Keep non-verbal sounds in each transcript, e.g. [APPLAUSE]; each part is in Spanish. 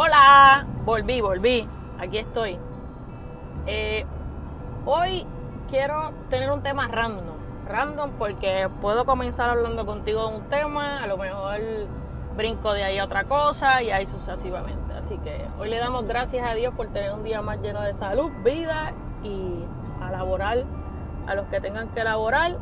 Hola, volví, volví. Aquí estoy. Eh, hoy quiero tener un tema random. Random porque puedo comenzar hablando contigo de un tema, a lo mejor brinco de ahí a otra cosa y ahí sucesivamente. Así que hoy le damos gracias a Dios por tener un día más lleno de salud, vida y a laborar a los que tengan que laborar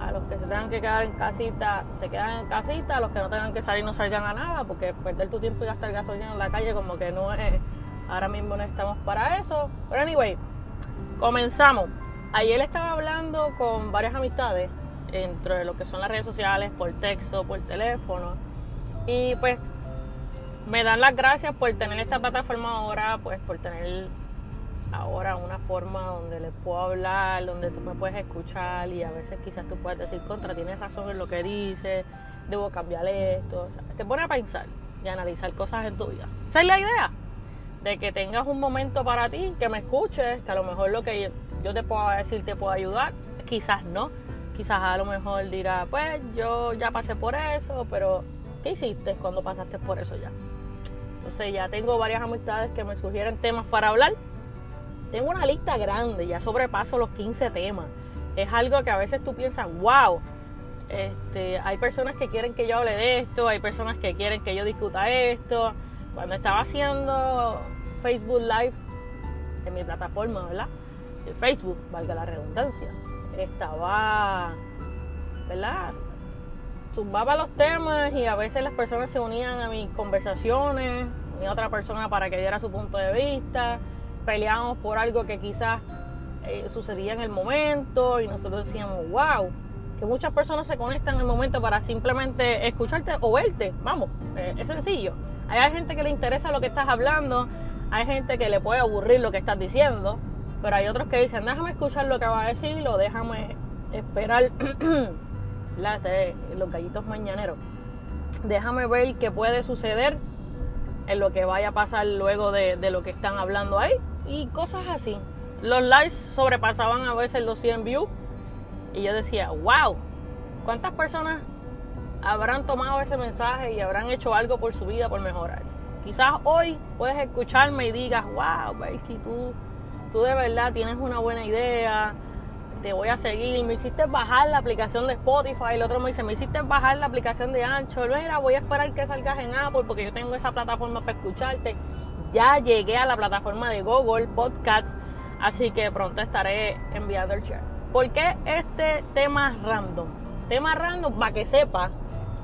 a los que se tengan que quedar en casita, se quedan en casita, a los que no tengan que salir no salgan a nada, porque perder tu tiempo y gastar gasolina en la calle como que no es, ahora mismo no estamos para eso. Pero anyway, comenzamos. Ayer estaba hablando con varias amistades, entre lo que son las redes sociales, por texto, por teléfono, y pues me dan las gracias por tener esta plataforma ahora, pues por tener ahora una forma donde les puedo hablar, donde tú me puedes escuchar y a veces quizás tú puedes decir contra, tienes razón en lo que dices, debo cambiar esto. te pone a pensar y analizar cosas en tu vida. Esa es la idea, de que tengas un momento para ti, que me escuches, que a lo mejor lo que yo te puedo decir te pueda ayudar, quizás no. Quizás a lo mejor dirá, pues yo ya pasé por eso, pero ¿qué hiciste cuando pasaste por eso ya? Entonces ya tengo varias amistades que me sugieren temas para hablar tengo una lista grande, ya sobrepaso los 15 temas. Es algo que a veces tú piensas, wow, este, hay personas que quieren que yo hable de esto, hay personas que quieren que yo discuta esto. Cuando estaba haciendo Facebook Live en mi plataforma, ¿verdad? De Facebook, valga la redundancia, estaba, ¿verdad? Zumbaba los temas y a veces las personas se unían a mis conversaciones, y otra persona para que diera su punto de vista peleábamos por algo que quizás eh, sucedía en el momento y nosotros decíamos, wow, que muchas personas se conectan en el momento para simplemente escucharte o verte, vamos, eh, es sencillo. Hay gente que le interesa lo que estás hablando, hay gente que le puede aburrir lo que estás diciendo, pero hay otros que dicen, déjame escuchar lo que va a decir o déjame esperar [CLEARS THROAT] los gallitos mañaneros. Déjame ver qué puede suceder en lo que vaya a pasar luego de lo que están hablando ahí y cosas así. Los likes sobrepasaban a veces los 100 views. Y yo decía, wow, ¿cuántas personas habrán tomado ese mensaje y habrán hecho algo por su vida por mejorar? Quizás hoy puedes escucharme y digas, wow, Belki, tú, tú de verdad tienes una buena idea, te voy a seguir, me hiciste bajar la aplicación de Spotify, el otro me dice, me hiciste bajar la aplicación de Ancho, mira, voy a esperar que salgas en Apple porque yo tengo esa plataforma para escucharte ya llegué a la plataforma de Google Podcasts, así que pronto estaré enviando el chat. ¿Por qué este tema random? Tema random para que sepa,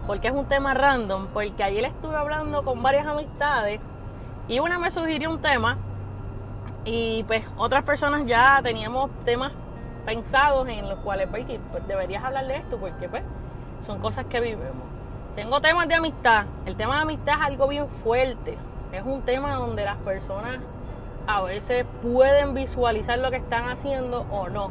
porque es un tema random, porque ayer estuve hablando con varias amistades y una me sugirió un tema y pues otras personas ya teníamos temas pensados en los cuales pues, pues deberías hablar de esto porque pues son cosas que vivimos. Tengo temas de amistad. El tema de amistad es algo bien fuerte es un tema donde las personas a veces pueden visualizar lo que están haciendo o no.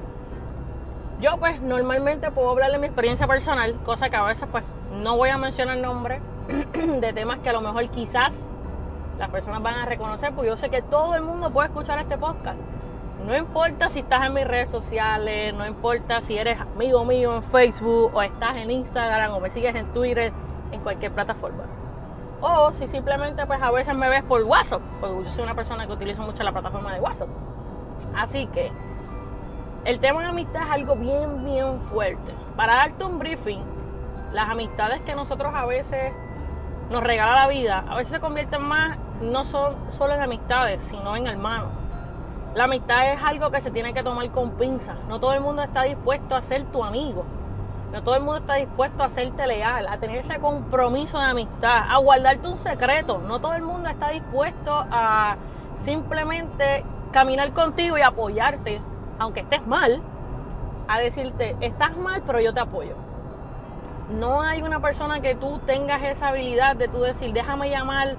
Yo pues normalmente puedo hablar de mi experiencia personal, cosa que a veces pues no voy a mencionar nombres [CLEARS THROAT] de temas que a lo mejor quizás las personas van a reconocer, porque yo sé que todo el mundo puede escuchar este podcast. No importa si estás en mis redes sociales, no importa si eres amigo mío en Facebook o estás en Instagram o me sigues en Twitter, en cualquier plataforma. O si simplemente pues a veces me ves por WhatsApp, porque yo soy una persona que utiliza mucho la plataforma de WhatsApp. Así que el tema de amistad es algo bien, bien fuerte. Para darte un briefing, las amistades que nosotros a veces nos regala la vida, a veces se convierten más, no son solo en amistades, sino en hermanos. La amistad es algo que se tiene que tomar con pinzas. No todo el mundo está dispuesto a ser tu amigo. No todo el mundo está dispuesto a hacerte leal, a tener ese compromiso de amistad, a guardarte un secreto. No todo el mundo está dispuesto a simplemente caminar contigo y apoyarte, aunque estés mal, a decirte, estás mal, pero yo te apoyo. No hay una persona que tú tengas esa habilidad de tú decir, déjame llamar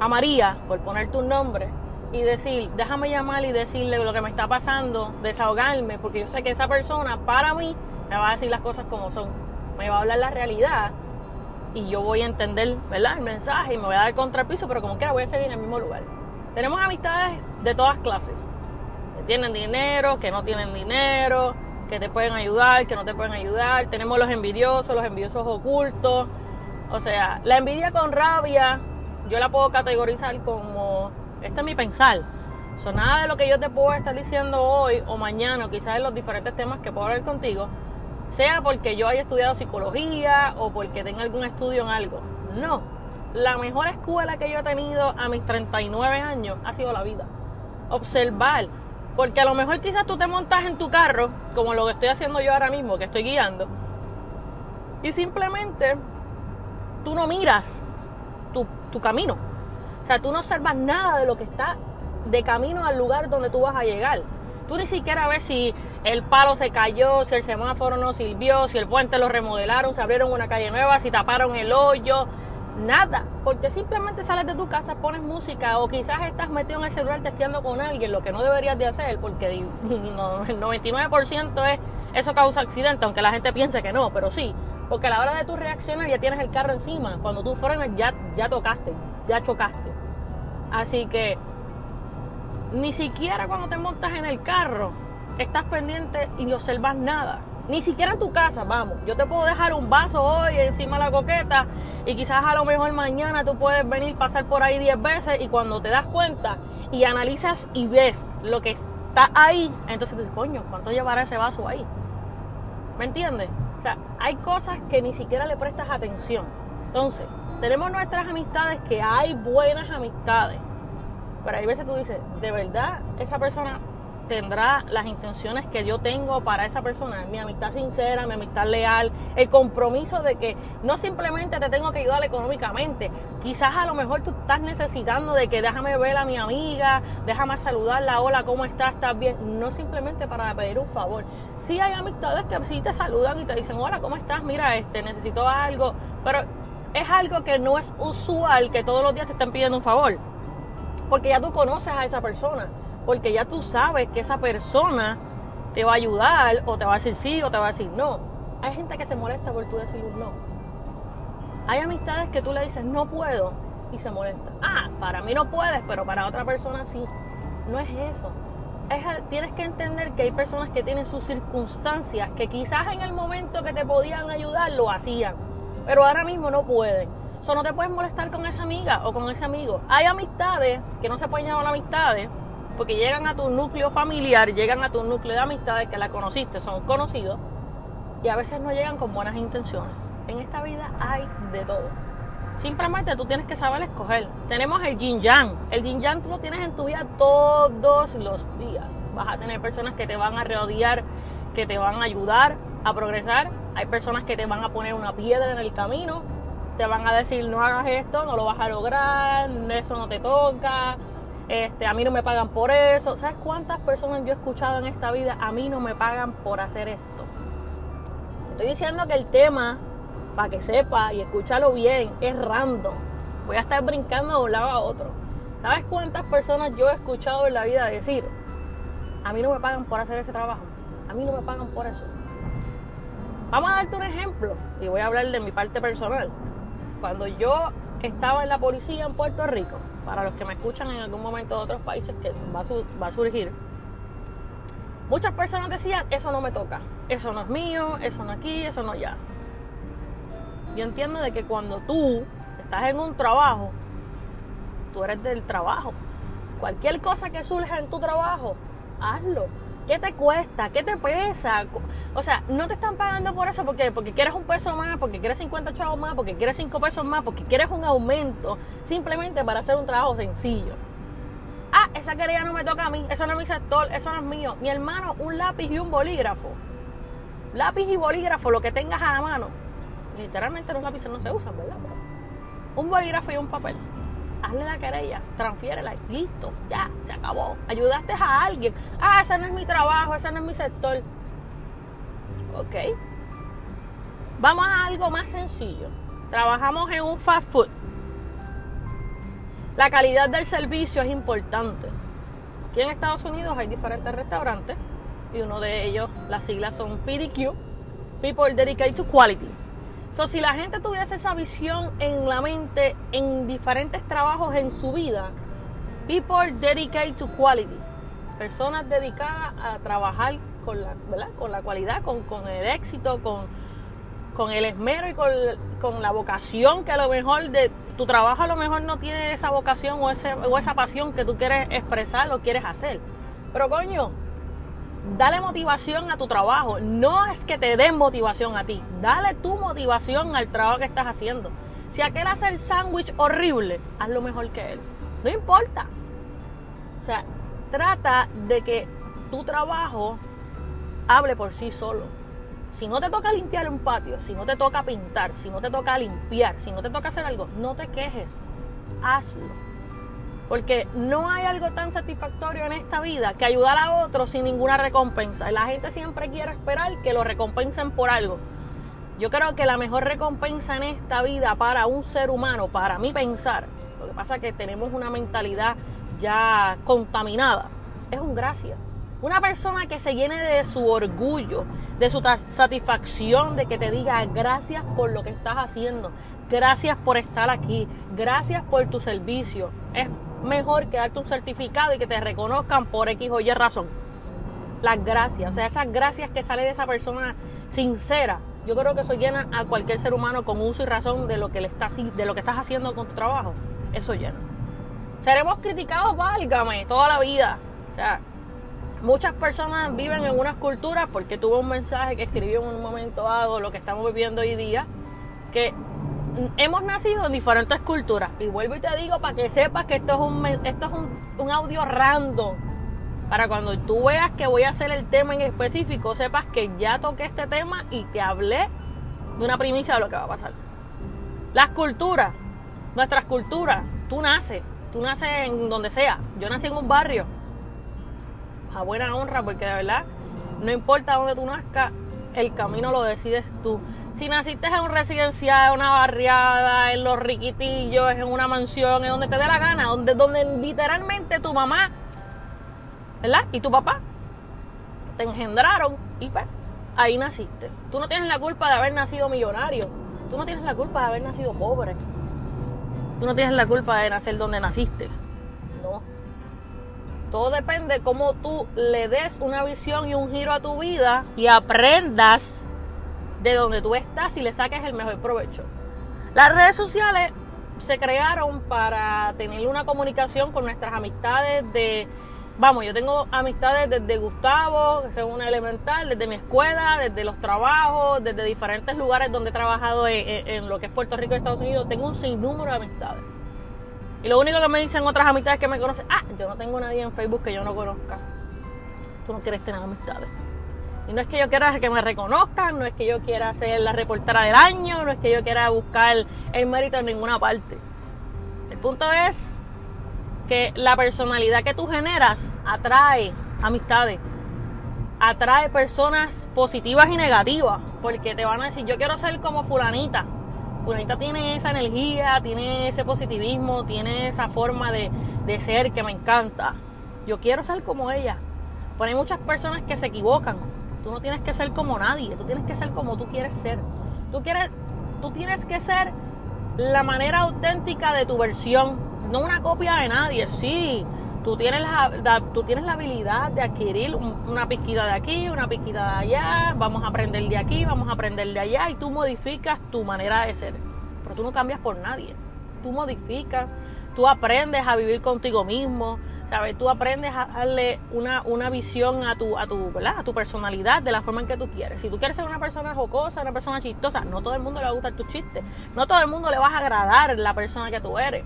a María, por poner tu nombre, y decir, déjame llamar y decirle lo que me está pasando, desahogarme, porque yo sé que esa persona para mí me va a decir las cosas como son, me va a hablar la realidad y yo voy a entender, ¿verdad? El mensaje y me voy a dar contra el piso, pero como quiera voy a seguir en el mismo lugar. Tenemos amistades de todas clases, que tienen dinero, que no tienen dinero, que te pueden ayudar, que no te pueden ayudar. Tenemos los envidiosos, los envidiosos ocultos. O sea, la envidia con rabia, yo la puedo categorizar como Este es mi pensar. So, nada de lo que yo te puedo estar diciendo hoy o mañana, o quizás en los diferentes temas que puedo hablar contigo, sea porque yo haya estudiado psicología o porque tenga algún estudio en algo. No. La mejor escuela que yo he tenido a mis 39 años ha sido la vida. Observar. Porque a lo mejor quizás tú te montas en tu carro, como lo que estoy haciendo yo ahora mismo, que estoy guiando, y simplemente tú no miras tu, camino. O sea, tú no observas nada de lo que está de camino al lugar donde tú vas a llegar. Tú ni siquiera ves si el palo se cayó, si el semáforo no sirvió, si el puente lo remodelaron, si abrieron una calle nueva, si taparon el hoyo. Nada, porque simplemente sales de tu casa, pones música o quizás estás metido en el celular testeando con alguien, lo que no deberías de hacer, porque [LAUGHS] el 99% es eso causa accidente, aunque la gente piense que no, pero sí, porque a la hora de tu reaccionar ya tienes el carro encima, cuando tú frenas ya, ya tocaste, ya chocaste. Así que ni siquiera cuando te montas en el carro estás pendiente y observas nada. Ni siquiera en tu casa, vamos. Yo te puedo dejar un vaso hoy encima de la coqueta y quizás a lo mejor mañana tú puedes venir, pasar por ahí 10 veces y cuando te das cuenta y analizas y ves lo que está ahí, entonces dices, coño, ¿cuánto llevará ese vaso ahí? ¿Me entiendes? O sea, hay cosas que ni siquiera le prestas atención. Entonces, tenemos nuestras amistades que hay buenas amistades. Pero hay veces tú dices, ¿de verdad esa persona tendrá las intenciones que yo tengo para esa persona, mi amistad sincera, mi amistad leal, el compromiso de que no simplemente te tengo que ayudar económicamente, quizás a lo mejor tú estás necesitando de que déjame ver a mi amiga, déjame saludarla, hola, ¿cómo estás? ¿Estás bien? No simplemente para pedir un favor. Sí hay amistades que sí te saludan y te dicen, hola, ¿cómo estás? Mira, este, necesito algo, pero es algo que no es usual que todos los días te estén pidiendo un favor, porque ya tú conoces a esa persona porque ya tú sabes que esa persona te va a ayudar o te va a decir sí o te va a decir no. Hay gente que se molesta por tú decir no. Hay amistades que tú le dices no puedo y se molesta. Ah, para mí no puedes, pero para otra persona sí. No es eso. tienes que entender que hay personas que tienen sus circunstancias que quizás en el momento que te podían ayudar lo hacían, pero ahora mismo no pueden. Eso no te puedes molestar con esa amiga o con ese amigo. Hay amistades que no se pueden llamar amistades porque llegan a tu núcleo familiar, llegan a tu núcleo de amistades que la conociste, son conocidos, y a veces no llegan con buenas intenciones. En esta vida hay de todo. Simplemente tú tienes que saber escoger. Tenemos el yin yang. El yin yang tú lo tienes en tu vida todos los días. Vas a tener personas que te van a rodear, que te van a ayudar a progresar. Hay personas que te van a poner una piedra en el camino. Te van a decir no hagas esto, no lo vas a lograr, eso no te toca, este, a mí no me pagan por eso. ¿Sabes cuántas personas yo he escuchado en esta vida? A mí no me pagan por hacer esto. Estoy diciendo que el tema, para que sepa y escúchalo bien, es random. Voy a estar brincando de un lado a otro. ¿Sabes cuántas personas yo he escuchado en la vida decir, a mí no me pagan por hacer ese trabajo? A mí no me pagan por eso. Vamos a darte un ejemplo y voy a hablar de mi parte personal. Cuando yo estaba en la policía en Puerto Rico, para los que me escuchan en algún momento de otros países que va a, surgir, muchas personas decían, eso no me toca, eso no es mío, eso no aquí, eso no allá. Yo entiendo de que cuando tú estás en un trabajo, tú eres del trabajo. Cualquier cosa que surja en tu trabajo, hazlo. ¿Qué te cuesta? ¿Qué te pesa? O sea, no te están pagando por eso porque, porque quieres un peso más, porque quieres 50 chavos más, porque quieres 5 pesos más, porque quieres un aumento, simplemente para hacer un trabajo sencillo. Ah, esa querella no me toca a mí, eso no es mi sector, eso no es mío. Mi hermano, un lápiz y un bolígrafo. Lápiz y bolígrafo, lo que tengas a la mano. Literalmente los lápices no se usan, ¿verdad? Un bolígrafo y un papel. Hazle la querella, transfiérela, listo, ya, se acabó. Ayudaste a alguien. Ah, ese no es mi trabajo, ese no es mi sector ¿ok? Vamos a algo más sencillo. Trabajamos en un fast food. La calidad del servicio es importante. Aquí en Estados Unidos hay diferentes restaurantes y uno de ellos, las siglas son PDQ, People Dedicated to Quality. So, si la gente tuviese esa visión en la mente en diferentes trabajos en su vida, People Dedicated to Quality, personas dedicadas a trabajar con la, con la cualidad, con, el éxito, con, con el esmero y con, la vocación que a lo mejor de tu trabajo a lo mejor no tiene esa vocación o, ese, o esa pasión que tú quieres expresar o quieres hacer. Pero coño, dale motivación a tu trabajo. No es que te den motivación a ti. Dale tu motivación al trabajo que estás haciendo. Si aquel hace el sándwich horrible, haz lo mejor que él. No importa. O sea, trata de que tu trabajo hable por sí solo. Si no te toca limpiar un patio, si no te toca pintar, si no te toca limpiar, si no te toca hacer algo, no te quejes. Hazlo. Porque no hay algo tan satisfactorio en esta vida que ayudar a otros sin ninguna recompensa. La gente siempre quiere esperar que lo recompensen por algo. Yo creo que la mejor recompensa en esta vida para un ser humano, para mí pensar, lo que pasa es que tenemos una mentalidad ya contaminada, es un gracias. Una persona que se llene de su orgullo, de su satisfacción, de que te diga gracias por lo que estás haciendo, gracias por estar aquí, gracias por tu servicio. Es mejor que darte un certificado y que te reconozcan por X o Y razón. Las gracias, o sea, esas gracias que sale de esa persona sincera, yo creo que eso llena a cualquier ser humano con uso y razón de lo que le estás, de lo que estás haciendo con tu trabajo. Eso llena. Seremos criticados, válgame, toda la vida. O sea, muchas personas viven en unas culturas porque tuvo un mensaje que escribió en un momento dado lo que estamos viviendo hoy día, que hemos nacido en diferentes culturas. Y vuelvo y te digo para que sepas que esto es un, esto es un, audio random. Para cuando tú veas que voy a hacer el tema en específico, sepas que ya toqué este tema y te hablé de una primicia de lo que va a pasar. Las culturas, nuestras culturas, tú naces, tú naces en donde sea. Yo nací en un barrio a buena honra, porque de verdad, no importa dónde tú nazcas, el camino lo decides tú. Si naciste en un residencial, en una barriada, en los riquitillos, en una mansión, en donde te dé la gana, donde, donde literalmente tu mamá, ¿verdad? Y tu papá te engendraron y pues ahí naciste. Tú no tienes la culpa de haber nacido millonario. Tú no tienes la culpa de haber nacido pobre. Tú no tienes la culpa de nacer donde naciste. Todo depende de cómo tú le des una visión y un giro a tu vida y aprendas de donde tú estás y le saques el mejor provecho. Las redes sociales se crearon para tener una comunicación con nuestras amistades de, vamos, yo tengo amistades desde Gustavo, que es una elemental, desde mi escuela, desde los trabajos, desde diferentes lugares donde he trabajado en, en lo que es Puerto Rico y Estados Unidos, tengo un sinnúmero de amistades. Y lo único que me dicen otras amistades que me conocen, ah, yo no tengo nadie en Facebook que yo no conozca. Tú no quieres tener amistades. Y no es que yo quiera que me reconozcan, no es que yo quiera ser la reportera del año, no es que yo quiera buscar el mérito en ninguna parte. El punto es que la personalidad que tú generas atrae amistades, atrae personas positivas y negativas, porque te van a decir, yo quiero ser como fulanita, Fulanita tiene esa energía, tiene ese positivismo, tiene esa forma de, ser que me encanta. Yo quiero ser como ella. Pero hay muchas personas que se equivocan. Tú no tienes que ser como nadie, tú tienes que ser como tú quieres ser. Tú, quieres, tú tienes que ser la manera auténtica de tu versión, no una copia de nadie. Sí, tú tienes la, tú tienes la habilidad de adquirir una pizquita de aquí, una pizquita de allá, vamos a aprender de aquí, vamos a aprender de allá y tú modificas tu manera de ser. Pero tú no cambias por nadie. Tú modificas, tú aprendes a vivir contigo mismo, ¿sabes? Tú aprendes a darle una, una visión a tu, a, tu, ¿verdad? a tu personalidad de la forma en que tú quieres. Si tú quieres ser una persona jocosa, una persona chistosa, no todo el mundo le va a gustar tus chistes, no todo el mundo le vas a agradar la persona que tú eres.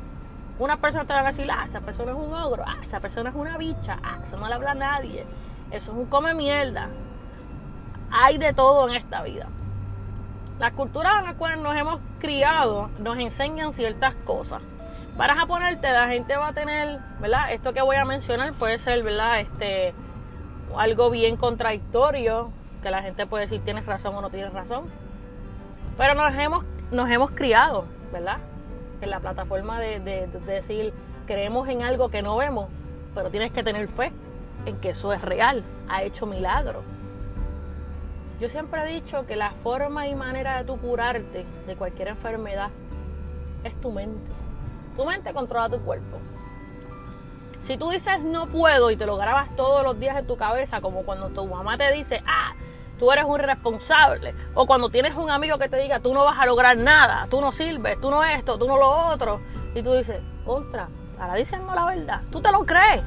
Una persona te va a decir, ah, esa persona es un ogro, ah, esa persona es una bicha, ah, eso no le habla a nadie, eso es un come mierda. Hay de todo en esta vida. Las culturas en las cuales nos hemos criado nos enseñan ciertas cosas. Para japonerte, la gente va a tener, ¿verdad? Esto que voy a mencionar puede ser, ¿verdad? Este, algo bien contradictorio, que la gente puede decir tienes razón o no tienes razón. Pero nos hemos, nos hemos criado, ¿verdad? En la plataforma de, decir creemos en algo que no vemos, pero tienes que tener fe en que eso es real, ha hecho milagros. Yo siempre he dicho que la forma y manera de tu curarte de cualquier enfermedad es tu mente. Tu mente controla tu cuerpo. Si tú dices no puedo y te lo grabas todos los días en tu cabeza, como cuando tu mamá te dice, ah, tú eres un irresponsable. O cuando tienes un amigo que te diga, tú no vas a lograr nada, tú no sirves, tú no esto, tú no lo otro. Y tú dices, contra, ahora diciendo la verdad. ¿Tú te lo crees?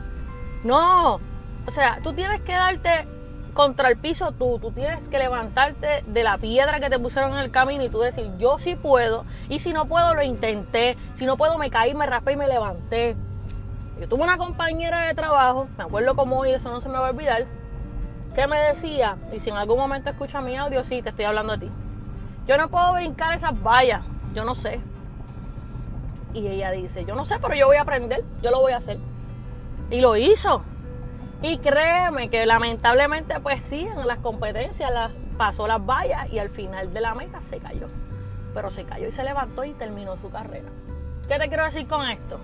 No. O sea, tú tienes que darte contra el piso tú, tú tienes que levantarte de la piedra que te pusieron en el camino y tú decir, yo sí puedo, y si no puedo lo intenté, si no puedo me caí, me raspé y me levanté. Yo tuve una compañera de trabajo, me acuerdo como hoy, eso no se me va a olvidar, que me decía, y si en algún momento escucha mi audio, sí, te estoy hablando a ti. Yo no puedo brincar esas vallas, yo no sé. Y ella dice, yo no sé, pero yo voy a aprender, yo lo voy a hacer. Y lo hizo. Y créeme que lamentablemente, pues sí, en las competencias las, pasó las vallas y al final de la meta se cayó. Pero se cayó y se levantó y terminó su carrera. ¿Qué te quiero decir con esto?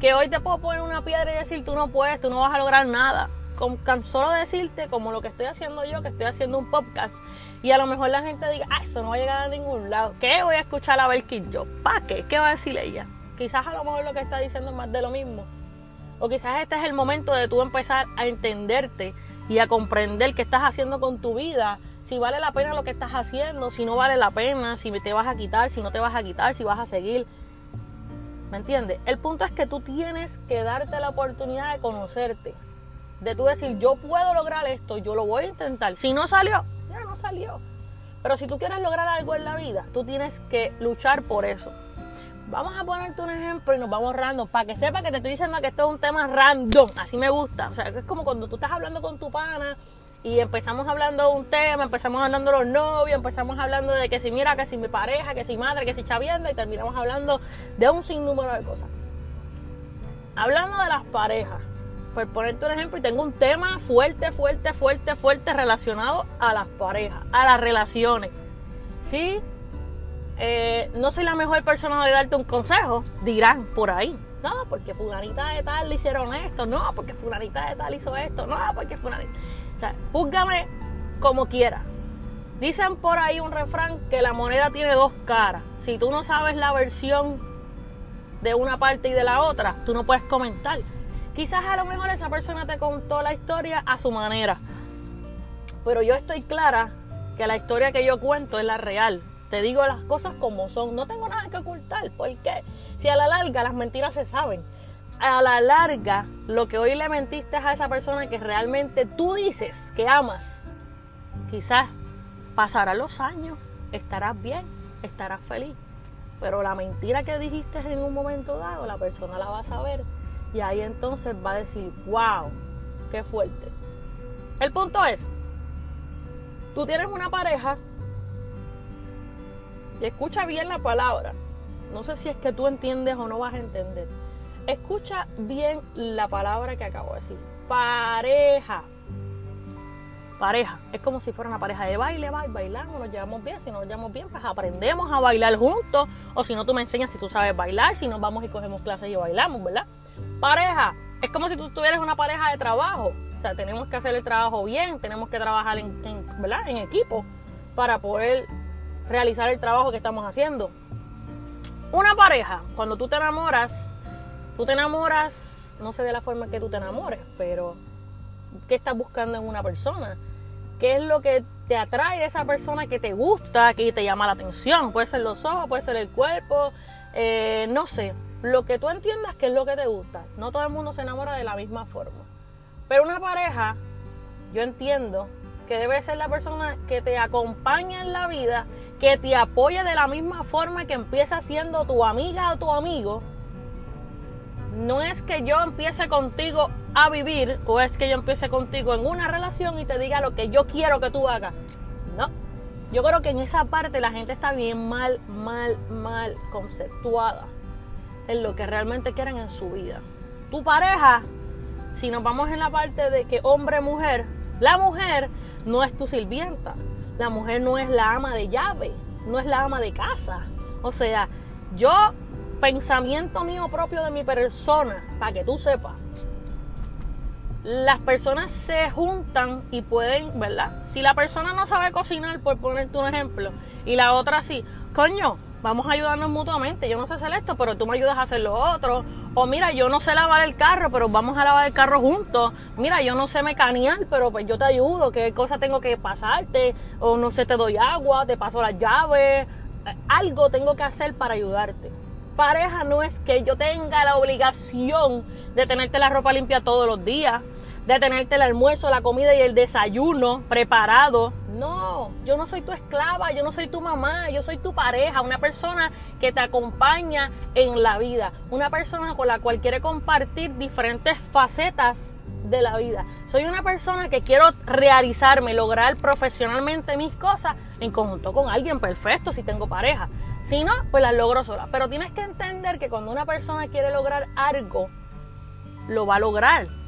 Que hoy te puedo poner una piedra y decir tú no puedes, tú no vas a lograr nada. Con tan solo decirte, como lo que estoy haciendo yo, que estoy haciendo un podcast, y a lo mejor la gente diga, ah, eso no va a llegar a ningún lado. ¿Qué voy a escuchar a Belkin yo? ¿Para qué? ¿Qué va a decir ella? Quizás a lo mejor lo que está diciendo es más de lo mismo. O quizás este es el momento de tú empezar a entenderte y a comprender qué estás haciendo con tu vida, si vale la pena lo que estás haciendo, si no vale la pena, si te vas a quitar, si no te vas a quitar, si vas a seguir. ¿Me entiendes? El punto es que tú tienes que darte la oportunidad de conocerte. De tú decir, yo puedo lograr esto, yo lo voy a intentar. Si no salió, ya no salió. Pero si tú quieres lograr algo en la vida, tú tienes que luchar por eso. Vamos a ponerte un ejemplo y nos vamos random para que sepa que te estoy diciendo que esto es un tema random. Así me gusta. O sea, es como cuando tú estás hablando con tu pana y empezamos hablando de un tema, empezamos hablando de los novios, empezamos hablando de que si mira, que si mi pareja, que si madre, que si chavienda y terminamos hablando de un sinnúmero de cosas. Hablando de las parejas, por ponerte un ejemplo, y tengo un tema fuerte, fuerte, fuerte, fuerte relacionado a las parejas, a las relaciones. ¿Sí? Eh, no soy la mejor persona de darte un consejo, dirán por ahí. No, porque fulanita de tal hicieron esto. No, porque fulanita de tal hizo esto. No, porque fulanita... O sea, júzgame como quieras. Dicen por ahí un refrán que la moneda tiene dos caras. Si tú no sabes la versión de una parte y de la otra, tú no puedes comentar. Quizás a lo mejor esa persona te contó la historia a su manera. Pero yo estoy clara que la historia que yo cuento es la real. Te digo las cosas como son. No tengo nada que ocultar. ¿Por qué? Si a la larga las mentiras se saben. A la larga, lo que hoy le mentiste a esa persona que realmente tú dices que amas, quizás pasarán los años, estarás bien, estarás feliz. Pero la mentira que dijiste en un momento dado, la persona la va a saber. Y ahí entonces va a decir, wow, qué fuerte. El punto es, tú tienes una pareja y escucha bien la palabra. No sé si es que tú entiendes o no vas a entender. Escucha bien la palabra que acabo de decir. Pareja. Pareja. Es como si fuera una pareja de baile, bailamos, nos llevamos bien. Si no nos llevamos bien, pues aprendemos a bailar juntos. O si no, tú me enseñas si tú sabes bailar. Si no, vamos y cogemos clases y bailamos, ¿verdad? Pareja. Es como si tú tuvieras una pareja de trabajo. O sea, tenemos que hacer el trabajo bien, tenemos que trabajar en, en, ¿verdad? en equipo para poder realizar el trabajo que estamos haciendo. Una pareja, cuando tú te enamoras, tú te enamoras, no sé de la forma que tú te enamores, pero ¿qué estás buscando en una persona? ¿Qué es lo que te atrae de esa persona que te gusta, que te llama la atención? Puede ser los ojos, puede ser el cuerpo, eh, no sé. Lo que tú entiendas que es lo que te gusta. No todo el mundo se enamora de la misma forma. Pero una pareja, yo entiendo que debe ser la persona que te acompaña en la vida que te apoye de la misma forma que empieza siendo tu amiga o tu amigo, no es que yo empiece contigo a vivir o es que yo empiece contigo en una relación y te diga lo que yo quiero que tú hagas. No. Yo creo que en esa parte la gente está bien mal, mal, mal conceptuada en lo que realmente quieren en su vida. Tu pareja, si nos vamos en la parte de que hombre-mujer, la mujer no es tu sirvienta. La mujer no es la ama de llave, no es la ama de casa. O sea, yo, pensamiento mío propio de mi persona, para que tú sepas, las personas se juntan y pueden, ¿verdad? Si la persona no sabe cocinar, por ponerte un ejemplo, y la otra sí, coño, vamos a ayudarnos mutuamente. Yo no sé hacer esto, pero tú me ayudas a hacer lo otro. O mira, yo no sé lavar el carro, pero vamos a lavar el carro juntos. Mira, yo no sé mecanear, pero pues yo te ayudo. ¿Qué cosa tengo que pasarte? O no sé, te doy agua, te paso las llaves. Algo tengo que hacer para ayudarte. Pareja no es que yo tenga la obligación de tenerte la ropa limpia todos los días de tenerte el almuerzo, la comida y el desayuno preparado. No, yo no soy tu esclava, yo no soy tu mamá, yo soy tu pareja, una persona que te acompaña en la vida, una persona con la cual quiere compartir diferentes facetas de la vida. Soy una persona que quiero realizarme, lograr profesionalmente mis cosas en conjunto con alguien perfecto si tengo pareja. Si no, pues las logro sola. Pero tienes que entender que cuando una persona quiere lograr algo, lo va a lograr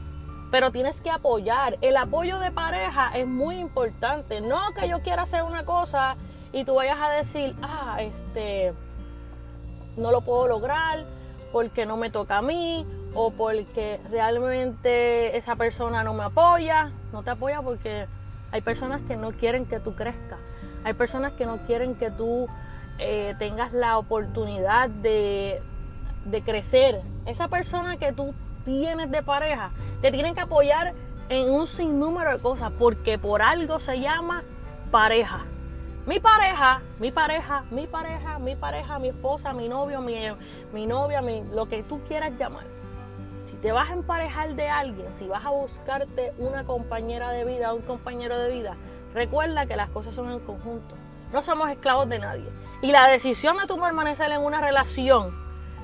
pero tienes que apoyar. El apoyo de pareja es muy importante. No que yo quiera hacer una cosa y tú vayas a decir, ah, este, no lo puedo lograr porque no me toca a mí o porque realmente esa persona no me apoya. No te apoya porque hay personas que no quieren que tú crezcas. Hay personas que no quieren que tú eh, tengas la oportunidad de, de crecer. Esa persona que tú tienes de pareja, te tienen que apoyar en un sinnúmero de cosas, porque por algo se llama pareja. Mi pareja, mi pareja, mi pareja, mi pareja, mi esposa, mi novio, mi, mi novia, mi, lo que tú quieras llamar. Si te vas a emparejar de alguien, si vas a buscarte una compañera de vida, un compañero de vida, recuerda que las cosas son en conjunto. No somos esclavos de nadie. Y la decisión de tu permanecer en una relación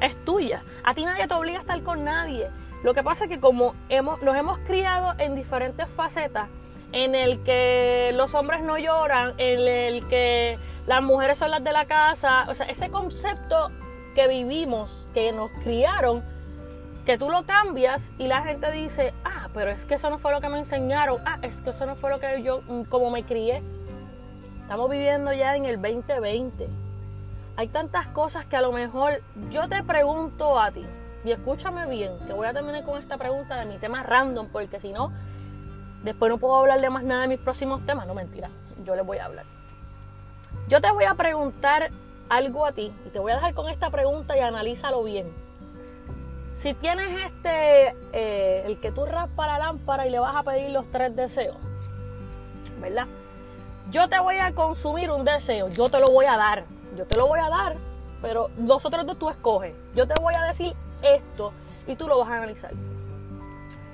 es tuya. A ti nadie te obliga a estar con nadie. Lo que pasa es que como hemos, nos hemos criado en diferentes facetas, en el que los hombres no lloran, en el que las mujeres son las de la casa, o sea, ese concepto que vivimos, que nos criaron, que tú lo cambias y la gente dice, ah, pero es que eso no fue lo que me enseñaron, ah, es que eso no fue lo que yo, mm, como me crié. Estamos viviendo ya en el 2020. Hay tantas cosas que a lo mejor yo te pregunto a ti, y escúchame bien, que voy a terminar con esta pregunta de mi tema random, porque si no, después no puedo hablar de más nada de mis próximos temas. No, mentira, yo les voy a hablar. Yo te voy a preguntar algo a ti y te voy a dejar con esta pregunta y analízalo bien. Si tienes este, eh, el que tú raspas la lámpara y le vas a pedir los tres deseos, ¿verdad? Yo te voy a consumir un deseo, yo te lo voy a dar, yo te lo voy a dar, pero los otros dos tú escoges. Yo te voy a decir esto y tú lo vas a analizar.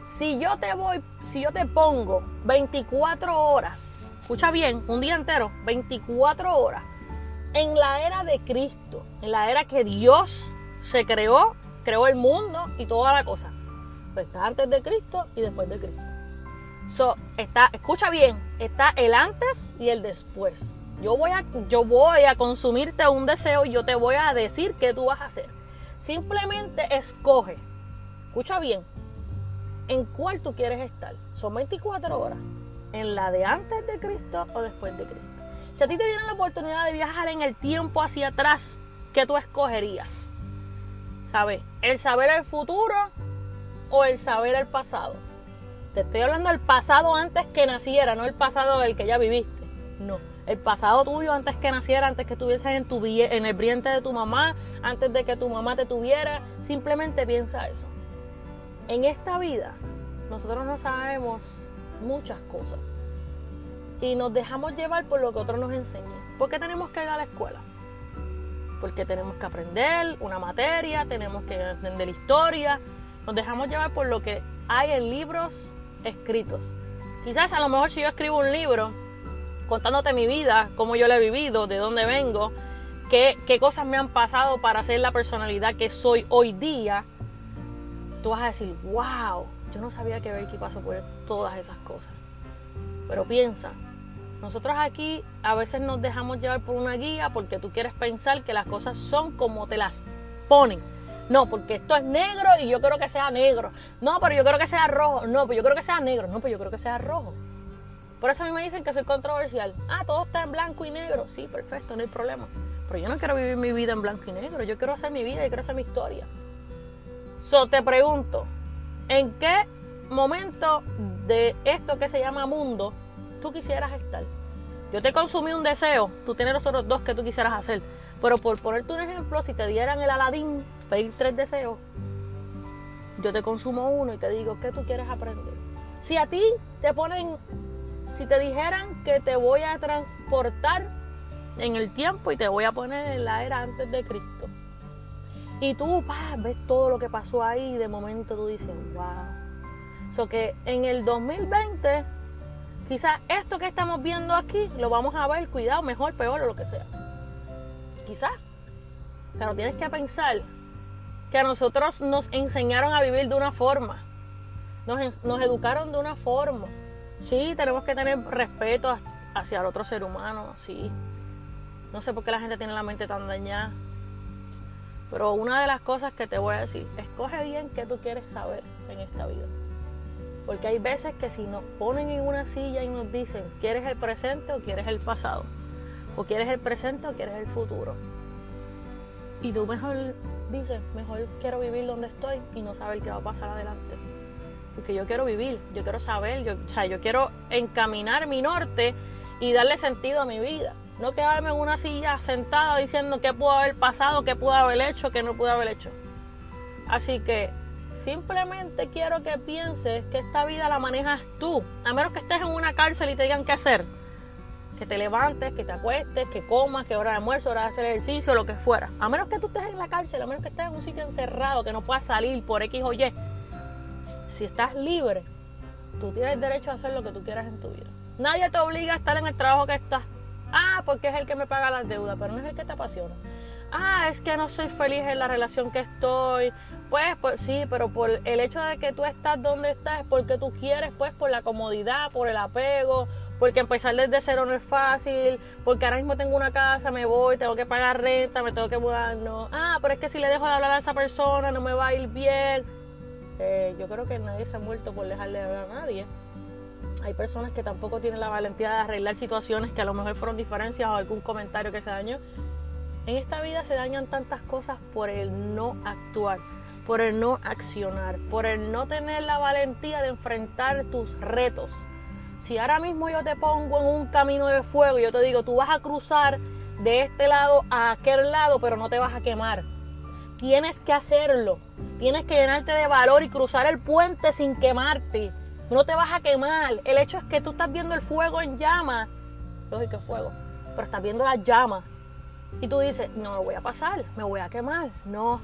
Si yo te voy, si yo te pongo 24 horas, escucha bien, un día entero, 24 horas, en la era de Cristo, en la era que Dios se creó, creó el mundo y toda la cosa. Pues está antes de Cristo y después de Cristo. So, está, escucha bien, está el antes y el después. Yo voy, a, yo voy a consumirte un deseo y yo te voy a decir qué tú vas a hacer. Simplemente escoge, escucha bien, en cuál tú quieres estar. Son 24 horas. ¿En la de antes de Cristo o después de Cristo? Si a ti te dieran la oportunidad de viajar en el tiempo hacia atrás, ¿qué tú escogerías? ¿Sabes? ¿El saber el futuro o el saber el pasado? Te estoy hablando del pasado antes que naciera, no el pasado del que ya viviste. No el pasado tuyo antes que naciera, antes que estuvieses en, tu, en el vientre de tu mamá, antes de que tu mamá te tuviera. Simplemente piensa eso. En esta vida, nosotros no sabemos muchas cosas. Y nos dejamos llevar por lo que otros nos enseñan. ¿Por qué tenemos que ir a la escuela? Porque tenemos que aprender una materia, tenemos que entender historia. Nos dejamos llevar por lo que hay en libros escritos. Quizás a lo mejor si yo escribo un libro, contándote mi vida, cómo yo la he vivido, de dónde vengo, qué, qué cosas me han pasado para ser la personalidad que soy hoy día, tú vas a decir, wow, yo no sabía que Becky pasó por todas esas cosas. Pero piensa, nosotros aquí a veces nos dejamos llevar por una guía porque tú quieres pensar que las cosas son como te las ponen. No, porque esto es negro y yo quiero que sea negro. No, pero yo quiero que sea rojo. No, pero yo quiero que sea negro. No, pero yo quiero que sea rojo. Por eso a mí me dicen que soy controversial. Ah, todo está en blanco y negro. Sí, perfecto, no hay problema. Pero yo no quiero vivir mi vida en blanco y negro. Yo quiero hacer mi vida y quiero hacer mi historia. So, te pregunto, ¿en qué momento de esto que se llama mundo tú quisieras estar? Yo te consumí un deseo, tú tienes los otros dos que tú quisieras hacer. Pero por ponerte un ejemplo, si te dieran el Aladín, pedir tres deseos, yo te consumo uno y te digo, ¿qué tú quieres aprender? Si a ti te ponen, si te dijeran que te voy a transportar en el tiempo y te voy a poner en la era antes de Cristo. Y tú ves todo lo que pasó ahí y de momento tú dices, wow. So que en el 2020, quizás esto que estamos viendo aquí lo vamos a ver, cuidado, mejor, peor o lo que sea. Quizás. Pero tienes que pensar que a nosotros nos enseñaron a vivir de una forma. Nos, nos educaron de una forma. Sí, tenemos que tener respeto hacia el otro ser humano, sí. No sé por qué la gente tiene la mente tan dañada. Pero una de las cosas que te voy a decir, escoge bien qué tú quieres saber en esta vida. Porque hay veces que si nos ponen en una silla y nos dicen, ¿quieres el presente o quieres el pasado? O quieres el presente o quieres el futuro. Y tú mejor dices, mejor quiero vivir donde estoy y no saber qué va a pasar adelante. Porque yo quiero vivir, yo quiero saber, yo, o sea, yo quiero encaminar mi norte y darle sentido a mi vida. No quedarme en una silla sentada diciendo qué pudo haber pasado, qué pudo haber hecho, qué no pudo haber hecho. Así que simplemente quiero que pienses que esta vida la manejas tú. A menos que estés en una cárcel y te digan qué hacer. Que te levantes, que te acuestes, que comas, que hora de almuerzo, hora de hacer ejercicio, lo que fuera. A menos que tú estés en la cárcel, a menos que estés en un sitio encerrado, que no puedas salir por X o Y. Si estás libre, tú tienes derecho a hacer lo que tú quieras en tu vida. Nadie te obliga a estar en el trabajo que estás. Ah, porque es el que me paga las deudas, pero no es el que te apasiona. Ah, es que no soy feliz en la relación que estoy. Pues, pues sí, pero por el hecho de que tú estás donde estás es porque tú quieres, pues por la comodidad, por el apego, porque empezar desde cero no es fácil, porque ahora mismo tengo una casa, me voy, tengo que pagar renta, me tengo que mudar, no. Ah, pero es que si le dejo de hablar a esa persona no me va a ir bien. Eh, yo creo que nadie se ha muerto por dejarle de hablar a nadie. Hay personas que tampoco tienen la valentía de arreglar situaciones que a lo mejor fueron diferencias o algún comentario que se dañó. En esta vida se dañan tantas cosas por el no actuar, por el no accionar, por el no tener la valentía de enfrentar tus retos. Si ahora mismo yo te pongo en un camino de fuego y yo te digo, tú vas a cruzar de este lado a aquel lado, pero no te vas a quemar. Tienes que hacerlo. Tienes que llenarte de valor y cruzar el puente sin quemarte no te vas a quemar. El hecho es que tú estás viendo el fuego en llama. Lógico, fuego. Pero estás viendo las llamas. Y tú dices, no me voy a pasar, me voy a quemar. No,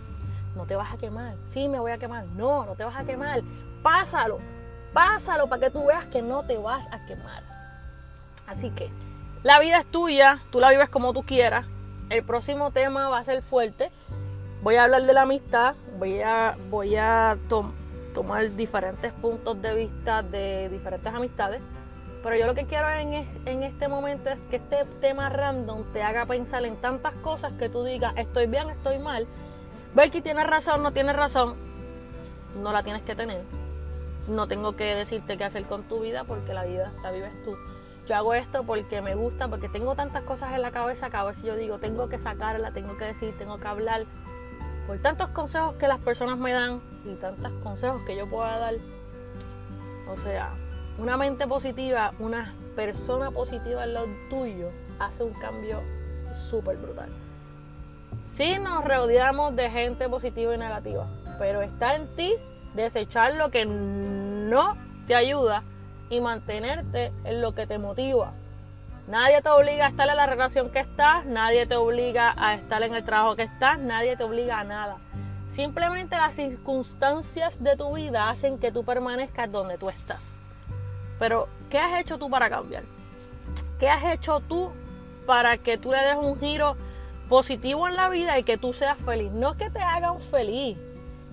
no te vas a quemar. Sí, me voy a quemar. No, no te vas a quemar. Pásalo, pásalo para que tú veas que no te vas a quemar. Así que la vida es tuya, tú la vives como tú quieras. El próximo tema va a ser fuerte. Voy a hablar de la amistad, voy a, voy a tomar diferentes puntos de vista de diferentes amistades. Pero yo lo que quiero en, en este momento es que este tema random te haga pensar en tantas cosas que tú digas, estoy bien, estoy mal. Ver que tienes razón, no tienes razón. No la tienes que tener. No tengo que decirte qué hacer con tu vida porque la vida la vives tú. Yo hago esto porque me gusta, porque tengo tantas cosas en la cabeza que a veces yo digo, tengo que sacarla, tengo que decir, tengo que hablar por tantos consejos que las personas me dan y tantos consejos que yo pueda dar. O sea, una mente positiva, una persona positiva en lo tuyo hace un cambio súper brutal. Sí nos rodeamos de gente positiva y negativa, pero está en ti desechar lo que no te ayuda y mantenerte en lo que te motiva. Nadie te obliga a estar en la relación que estás, nadie te obliga a estar en el trabajo que estás, nadie te obliga a nada. Simplemente las circunstancias de tu vida hacen que tú permanezcas donde tú estás. Pero, ¿qué has hecho tú para cambiar? ¿Qué has hecho tú para que tú le des un giro positivo en la vida y que tú seas feliz? No es que te hagan feliz,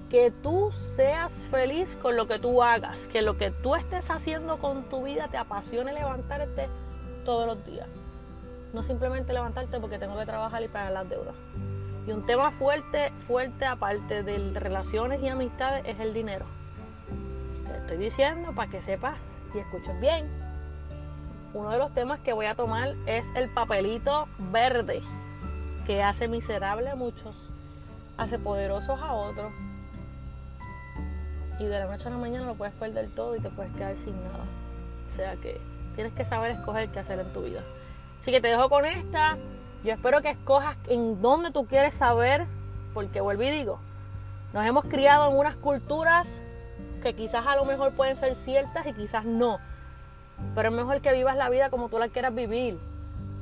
que tú seas feliz con lo que tú hagas, que lo que tú estés haciendo con tu vida te apasione levantarte todos los días. No simplemente levantarte porque tengo que trabajar y pagar las deudas. Y un tema fuerte, fuerte aparte de relaciones y amistades es el dinero. Te estoy diciendo para que sepas y escuches bien. Uno de los temas que voy a tomar es el papelito verde, que hace miserable a muchos, hace poderosos a otros. Y de la noche a la mañana lo puedes perder todo y te puedes quedar sin nada. O sea que Tienes que saber escoger qué hacer en tu vida. Así que te dejo con esta. Yo espero que escojas en dónde tú quieres saber, porque vuelvo y digo, nos hemos criado en unas culturas que quizás a lo mejor pueden ser ciertas y quizás no. Pero es mejor que vivas la vida como tú la quieras vivir.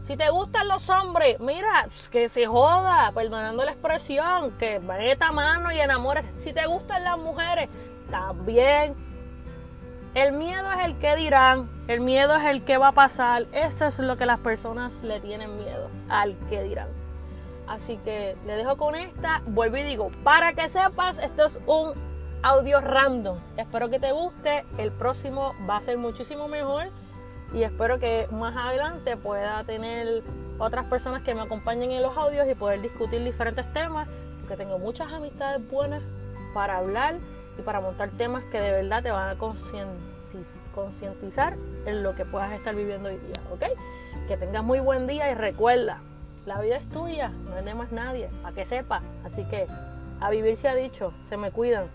Si te gustan los hombres, mira, que se joda, perdonando la expresión, que meta mano y enamores. Si te gustan las mujeres, también. El miedo es el que dirán, el miedo es el que va a pasar. Eso es lo que las personas le tienen miedo, al que dirán. Así que le dejo con esta. Vuelvo y digo, para que sepas, esto es un audio random. Espero que te guste. El próximo va a ser muchísimo mejor. Y espero que más adelante pueda tener otras personas que me acompañen en los audios y poder discutir diferentes temas. Porque tengo muchas amistades buenas para hablar y para montar temas que de verdad te van a concientizar en lo que puedas estar viviendo hoy día. ¿Ok? Que tengas muy buen día y recuerda, la vida es tuya, no es de más nadie, para que sepa. Así que a vivir se ha dicho, se me cuidan.